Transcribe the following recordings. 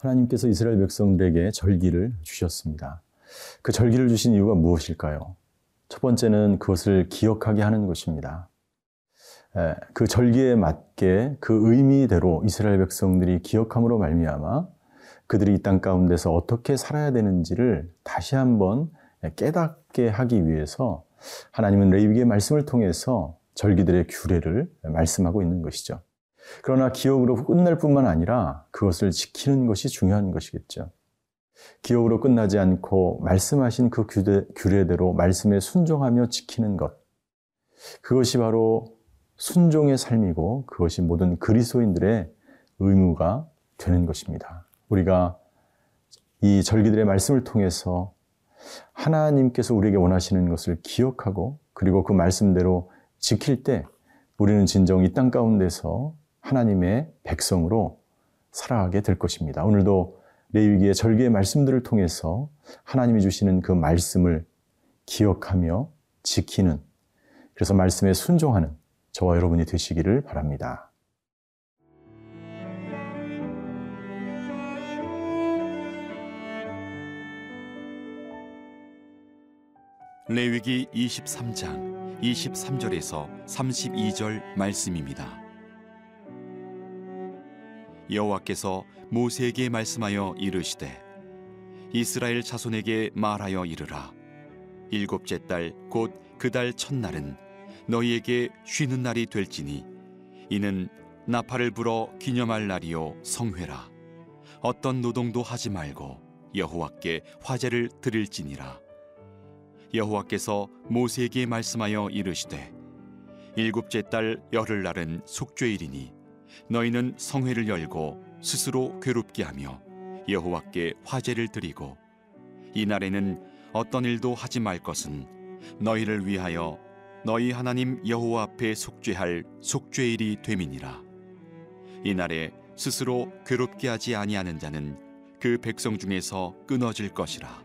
하나님께서 이스라엘 백성들에게 절기를 주셨습니다. 그 절기를 주신 이유가 무엇일까요? 첫 번째는 그것을 기억하게 하는 것입니다. 그 절기에 맞게 그 의미대로 이스라엘 백성들이 기억함으로 말미암아 그들이 이 땅 가운데서 어떻게 살아야 되는지를 다시 한번 깨닫게 하기 위해서 하나님은 레위기의 말씀을 통해서 절기들의 규례를 말씀하고 있는 것이죠. 그러나 기억으로 끝날 뿐만 아니라 그것을 지키는 것이 중요한 것이겠죠. 기억으로 끝나지 않고 말씀하신 그 규례, 규례대로 말씀에 순종하며 지키는 것. 그것이 바로 순종의 삶이고 그것이 모든 그리스도인들의 의무가 되는 것입니다. 우리가 이 절기들의 말씀을 통해서 하나님께서 우리에게 원하시는 것을 기억하고 그리고 그 말씀대로 지킬 때 우리는 진정 이 땅 가운데서 하나님의 백성으로 살아가게 될 것입니다. 오늘도 레위기의 절기의 말씀들을 통해서 하나님이 주시는 그 말씀을 기억하며 지키는 그래서 말씀에 순종하는 저와 여러분이 되시기를 바랍니다. 레위기 23장 23절에서 32절 말씀입니다. 여호와께서 모세에게 말씀하여 이르시되 이스라엘 자손에게 말하여 이르라. 일곱째 달 곧 그 달 첫날은 너희에게 쉬는 날이 될지니 이는 나팔을 불어 기념할 날이요 성회라. 어떤 노동도 하지 말고 여호와께 화제를 드릴지니라. 여호와께서 모세에게 말씀하여 이르시되 일곱째 달 열흘 날은 속죄일이니 너희는 성회를 열고 스스로 괴롭게 하며 여호와께 화제를 드리고 이 날에는 어떤 일도 하지 말 것은 너희를 위하여 너희 하나님 여호와 앞에 속죄할 속죄일이 됨이니라. 이 날에 스스로 괴롭게 하지 아니하는 자는 그 백성 중에서 끊어질 것이라.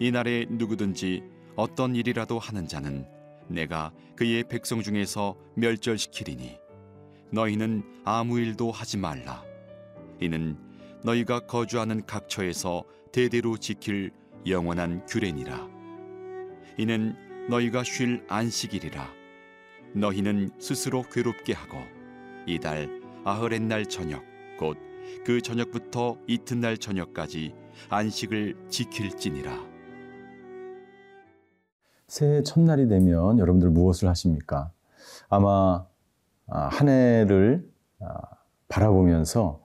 이 날에 누구든지 어떤 일이라도 하는 자는 내가 그의 백성 중에서 멸절시키리니 너희는 아무 일도 하지 말라. 이는 너희가 거주하는 각처에서 대대로 지킬 영원한 규례니라. 이는 너희가 쉴 안식일이라. 너희는 스스로 괴롭게 하고 이달 아흐렛 날 저녁 곧 그 저녁부터 이튿날 저녁까지 안식을 지킬지니라. 새해 첫날이 되면 여러분들 무엇을 하십니까? 아마 아, 한 해를 아, 바라보면서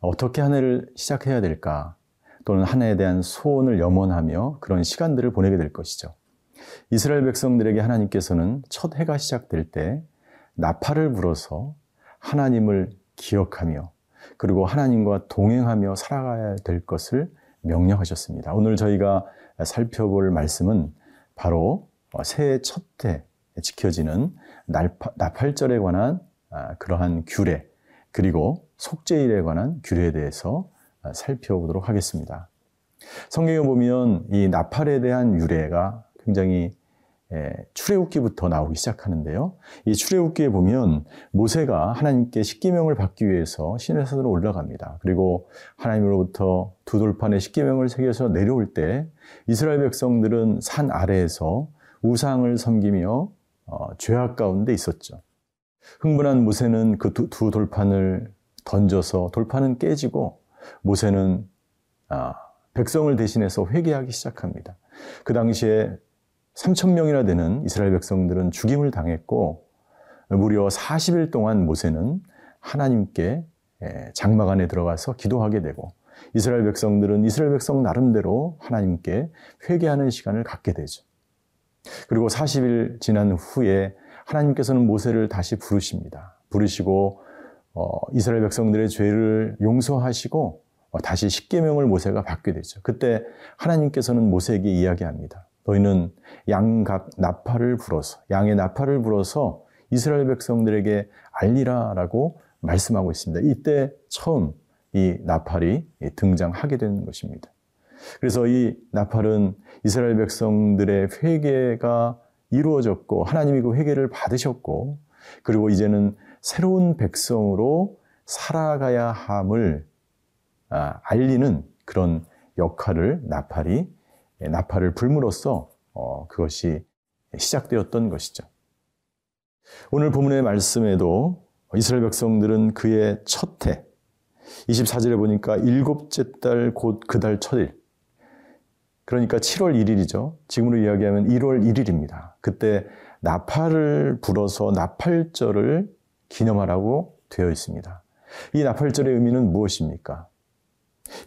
어떻게 한 해를 시작해야 될까 또는 한 해에 대한 소원을 염원하며 그런 시간들을 보내게 될 것이죠. 이스라엘 백성들에게 하나님께서는 첫 해가 시작될 때 나팔을 불어서 하나님을 기억하며 그리고 하나님과 동행하며 살아가야 될 것을 명령하셨습니다. 오늘 저희가 살펴볼 말씀은 바로 새해 첫해 지켜지는 나팔절에 관한 아, 그러한 규례, 그리고 속죄일에 관한 규례에 대해서 아, 살펴보도록 하겠습니다. 성경에 보면 이 나팔에 대한 유래가 굉장히 출애굽기부터 나오기 시작하는데요. 이 출애굽기에 보면 모세가 하나님께 십계명을 받기 위해서 신의 산으로 올라갑니다. 그리고 하나님으로부터 두 돌판에 십계명을 새겨서 내려올 때 이스라엘 백성들은 산 아래에서 우상을 섬기며 어, 죄악 가운데 있었죠. 흥분한 모세는 그두 돌판을 던져서 돌판은 깨지고 모세는 아, 백성을 대신해서 회개하기 시작합니다. 그 당시에 3천 명이나 되는 이스라엘 백성들은 죽임을 당했고 무려 40일 동안 모세는 하나님께 장막 안에 들어가서 기도하게 되고 이스라엘 백성들은 이스라엘 백성 나름대로 하나님께 회개하는 시간을 갖게 되죠. 그리고 40일 지난 후에 하나님께서는 모세를 다시 부르십니다. 부르시고 어, 이스라엘 백성들의 죄를 용서하시고 어, 다시 십계명을 모세가 받게 되죠. 그때 하나님께서는 모세에게 이야기합니다. 너희는 양각 나팔을 불어서 양의 나팔을 불어서 이스라엘 백성들에게 알리라라고 말씀하고 있습니다. 이때 처음 이 나팔이 등장하게 되는 것입니다. 그래서 이 나팔은 이스라엘 백성들의 회개가 이루어졌고 하나님이 그 회개를 받으셨고 그리고 이제는 새로운 백성으로 살아가야 함을 아, 알리는 그런 역할을 나팔이 예, 나팔을 불므로써 어, 그것이 시작되었던 것이죠. 오늘 본문의 말씀에도 이스라엘 백성들은 그의 첫 해, 24절에 보니까 일곱째 달 곧 그 달 첫일, 그러니까 7월 1일이죠. 지금으로 이야기하면 1월 1일입니다. 그때 나팔을 불어서 나팔절을 기념하라고 되어 있습니다. 이 나팔절의 의미는 무엇입니까?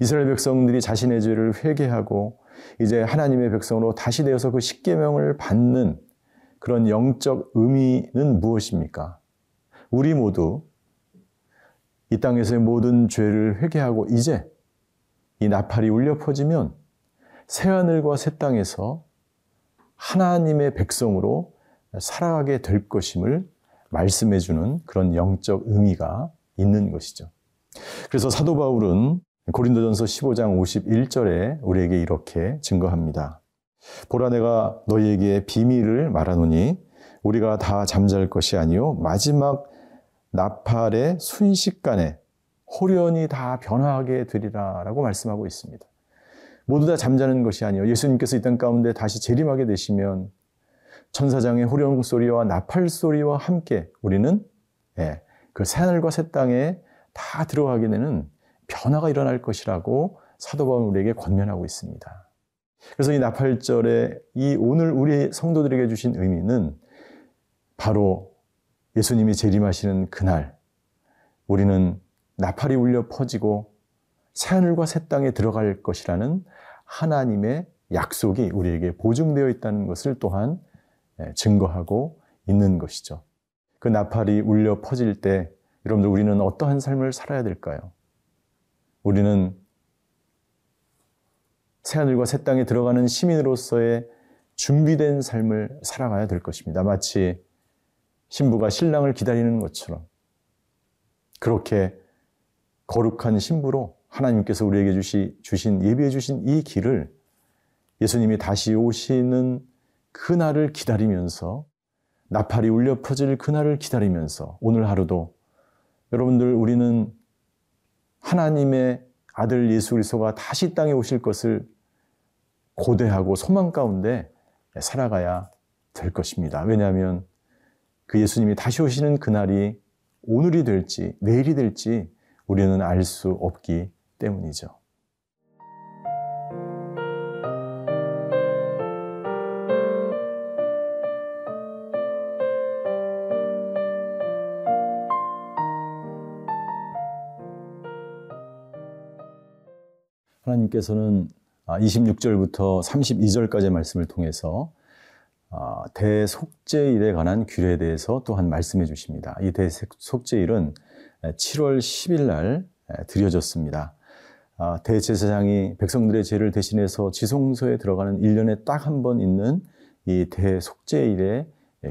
이스라엘 백성들이 자신의 죄를 회개하고 이제 하나님의 백성으로 다시 되어서 그 십계명을 받는 그런 영적 의미는 무엇입니까? 우리 모두 이 땅에서의 모든 죄를 회개하고 이제 이 나팔이 울려 퍼지면 새하늘과 새 땅에서 하나님의 백성으로 살아가게 될 것임을 말씀해 주는 그런 영적 의미가 있는 것이죠. 그래서 사도 바울은 고린도전서 15장 51절에 우리에게 이렇게 증거합니다. 보라 내가 너희에게 비밀을 말하노니 우리가 다 잠잘 것이 아니요 마지막 나팔의 순식간에 호련이 다 변화하게 되리라라고 말씀하고 있습니다. 모두 다 잠자는 것이 아니요 예수님께서 이 땅 가운데 다시 재림하게 되시면 천사장의 호령 소리와 나팔 소리와 함께 우리는 예, 그 새하늘과 새 땅에 다 들어가게 되는 변화가 일어날 것이라고 사도 바울 우리에게 권면하고 있습니다. 그래서 이 나팔절에 이 오늘 우리 성도들에게 주신 의미는 바로 예수님이 재림하시는 그날 우리는 나팔이 울려 퍼지고 새하늘과 새 땅에 들어갈 것이라는 하나님의 약속이 우리에게 보증되어 있다는 것을 또한 예, 증거하고 있는 것이죠. 그 나팔이 울려 퍼질 때 여러분들 우리는 어떠한 삶을 살아야 될까요? 우리는 새하늘과 새 땅에 들어가는 시민으로서의 준비된 삶을 살아가야 될 것입니다. 마치 신부가 신랑을 기다리는 것처럼 그렇게 거룩한 신부로 하나님께서 우리에게 주시, 주신 예비해 주신 이 길을 예수님이 다시 오시는 그날을 기다리면서 나팔이 울려 퍼질 그날을 기다리면서 오늘 하루도 여러분들 우리는 하나님의 아들 예수 그리스도가 다시 땅에 오실 것을 고대하고 소망 가운데 살아가야 될 것입니다. 왜냐하면 그 예수님이 다시 오시는 그날이 오늘이 될지 내일이 될지 우리는 알 수 없기 때문이죠. 하나님께서는 26절부터 32절까지의 말씀을 통해서 아, 대속제일에 관한 규례에 대해서 또한 말씀해 주십니다. 이 대속제일은 7월 10일 날 드려졌습니다. 아, 대제사장이 백성들의 죄를 대신해서 지성소에 들어가는 1년에 딱 한 번 있는 이 대속제일의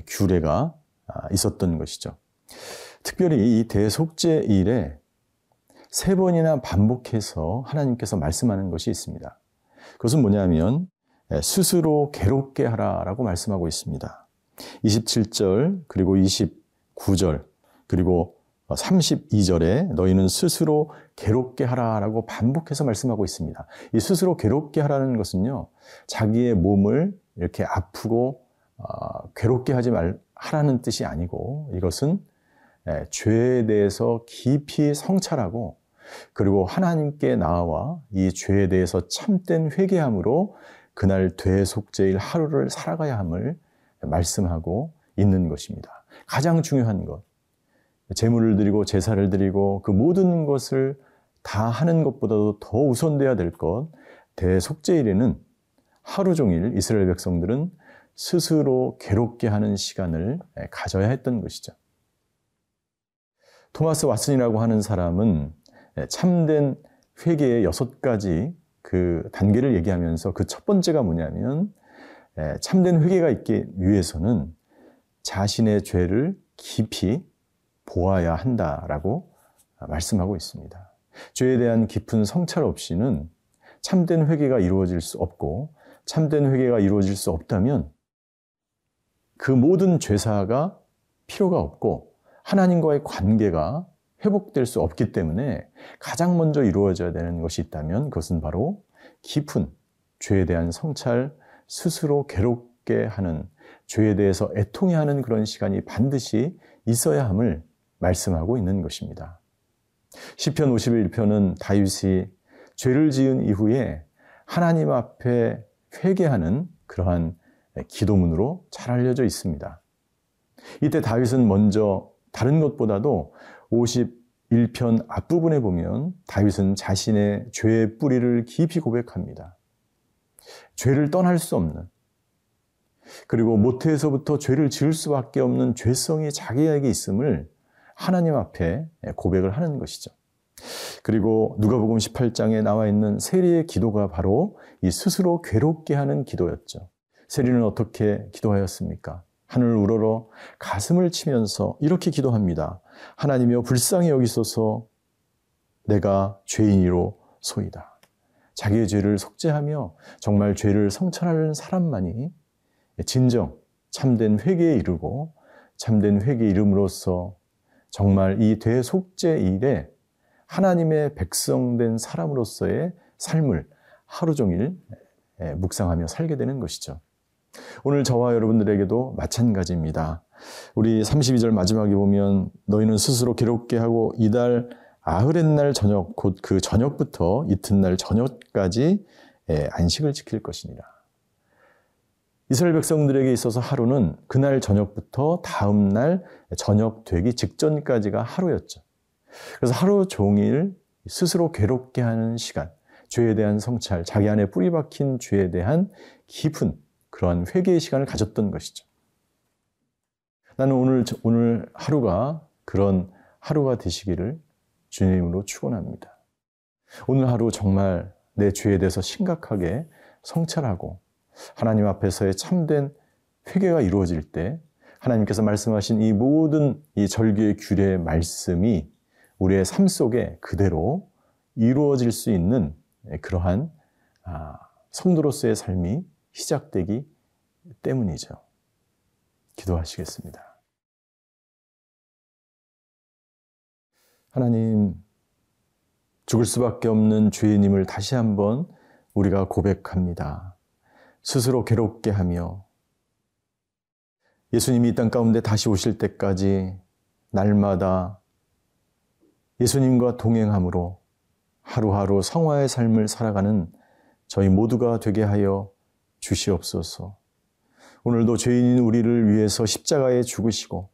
규례가 아, 있었던 것이죠. 특별히 이 대속제일에 세 번이나 반복해서 하나님께서 말씀하는 것이 있습니다. 그것은 뭐냐면 스스로 괴롭게 하라라고 말씀하고 있습니다. 27절 그리고 29절 그리고 32절에 너희는 스스로 괴롭게 하라라고 반복해서 말씀하고 있습니다. 이 스스로 괴롭게 하라는 것은요, 자기의 몸을 이렇게 아프고 어, 괴롭게 하지 말 하라는 뜻이 아니고 이것은 예, 죄에 대해서 깊이 성찰하고 그리고 하나님께 나와 이 죄에 대해서 참된 회개함으로 그날 되속제일 하루를 살아가야 함을 말씀하고 있는 것입니다. 가장 중요한 것. 제물을 드리고 제사를 드리고 그 모든 것을 다 하는 것보다도 더 우선돼야 될 것. 대속제일에는 하루 종일 이스라엘 백성들은 스스로 괴롭게 하는 시간을 가져야 했던 것이죠. 토마스 왓슨이라고 하는 사람은 참된 회개의 여섯 가지 그 단계를 얘기하면서 그 첫 번째가 뭐냐면 참된 회개가 있기 위해서는 자신의 죄를 깊이 보아야 한다라고 말씀하고 있습니다. 죄에 대한 깊은 성찰 없이는 참된 회개가 이루어질 수 없고 참된 회개가 이루어질 수 없다면 그 모든 죄사가 필요가 없고 하나님과의 관계가 회복될 수 없기 때문에 가장 먼저 이루어져야 되는 것이 있다면 그것은 바로 깊은 죄에 대한 성찰, 스스로 괴롭게 하는 죄에 대해서 애통해 하는 그런 시간이 반드시 있어야 함을 말씀하고 있는 것입니다. 시편 51편은 다윗이 죄를 지은 이후에 하나님 앞에 회개하는 그러한 기도문으로 잘 알려져 있습니다. 이때 다윗은 먼저 다른 것보다도 51편 앞부분에 보면 다윗은 자신의 죄의 뿌리를 깊이 고백합니다. 죄를 떠날 수 없는 그리고 모태에서부터 죄를 지을 수밖에 없는 죄성이 자기에게 있음을 하나님 앞에 고백을 하는 것이죠. 그리고 누가복음 18장에 나와 있는 세리의 기도가 바로 이 스스로 괴롭게 하는 기도였죠. 세리는 어떻게 기도하였습니까? 하늘을 우러러 가슴을 치면서 이렇게 기도합니다. 하나님여 불쌍히 여기소서 내가 죄인이로 소이다. 자기의 죄를 속죄하며 정말 죄를 성찰하는 사람만이 진정 참된 회개에 이르고 참된 회개 이름으로써 정말 이 대속죄 일에 하나님의 백성된 사람으로서의 삶을 하루 종일 묵상하며 살게 되는 것이죠. 오늘 저와 여러분들에게도 마찬가지입니다. 우리 32절 마지막에 보면 너희는 스스로 괴롭게 하고 이달 아흐렛날 저녁 곧 그 저녁부터 이튿날 저녁까지 안식을 지킬 것이니라. 이스라엘 백성들에게 있어서 하루는 그날 저녁부터 다음 날 저녁 되기 직전까지가 하루였죠. 그래서 하루 종일 스스로 괴롭게 하는 시간, 죄에 대한 성찰, 자기 안에 뿌리 박힌 죄에 대한 깊은 그러한 회개의 시간을 가졌던 것이죠. 나는 오늘, 오늘 하루가 그런 하루가 되시기를 주님으로 축원합니다. 오늘 하루 정말 내 죄에 대해서 심각하게 성찰하고 하나님 앞에서의 참된 회개가 이루어질 때 하나님께서 말씀하신 이 모든 이 절규의 규례의 말씀이 우리의 삶 속에 그대로 이루어질 수 있는 그러한 아, 성도로서의 삶이 시작되기 때문이죠. 기도하시겠습니다. 하나님, 죽을 수밖에 없는 죄인임을 다시 한번 우리가 고백합니다. 스스로 괴롭게 하며 예수님이 이 땅 가운데 다시 오실 때까지 날마다 예수님과 동행함으로 하루하루 성화의 삶을 살아가는 저희 모두가 되게 하여 주시옵소서. 오늘도 죄인인 우리를 위해서 십자가에 죽으시고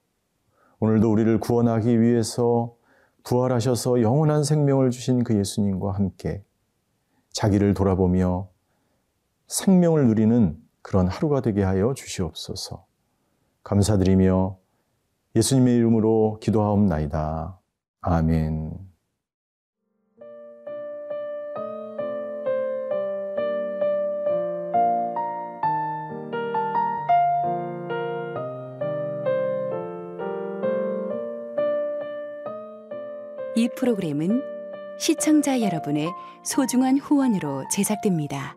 오늘도 우리를 구원하기 위해서 부활하셔서 영원한 생명을 주신 그 예수님과 함께 자기를 돌아보며 생명을 누리는 그런 하루가 되게 하여 주시옵소서. 감사드리며 예수님의 이름으로 기도하옵나이다. 아멘. 이 프로그램은 시청자 여러분의 소중한 후원으로 제작됩니다.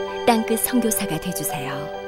땅끝 성교사가 되주세요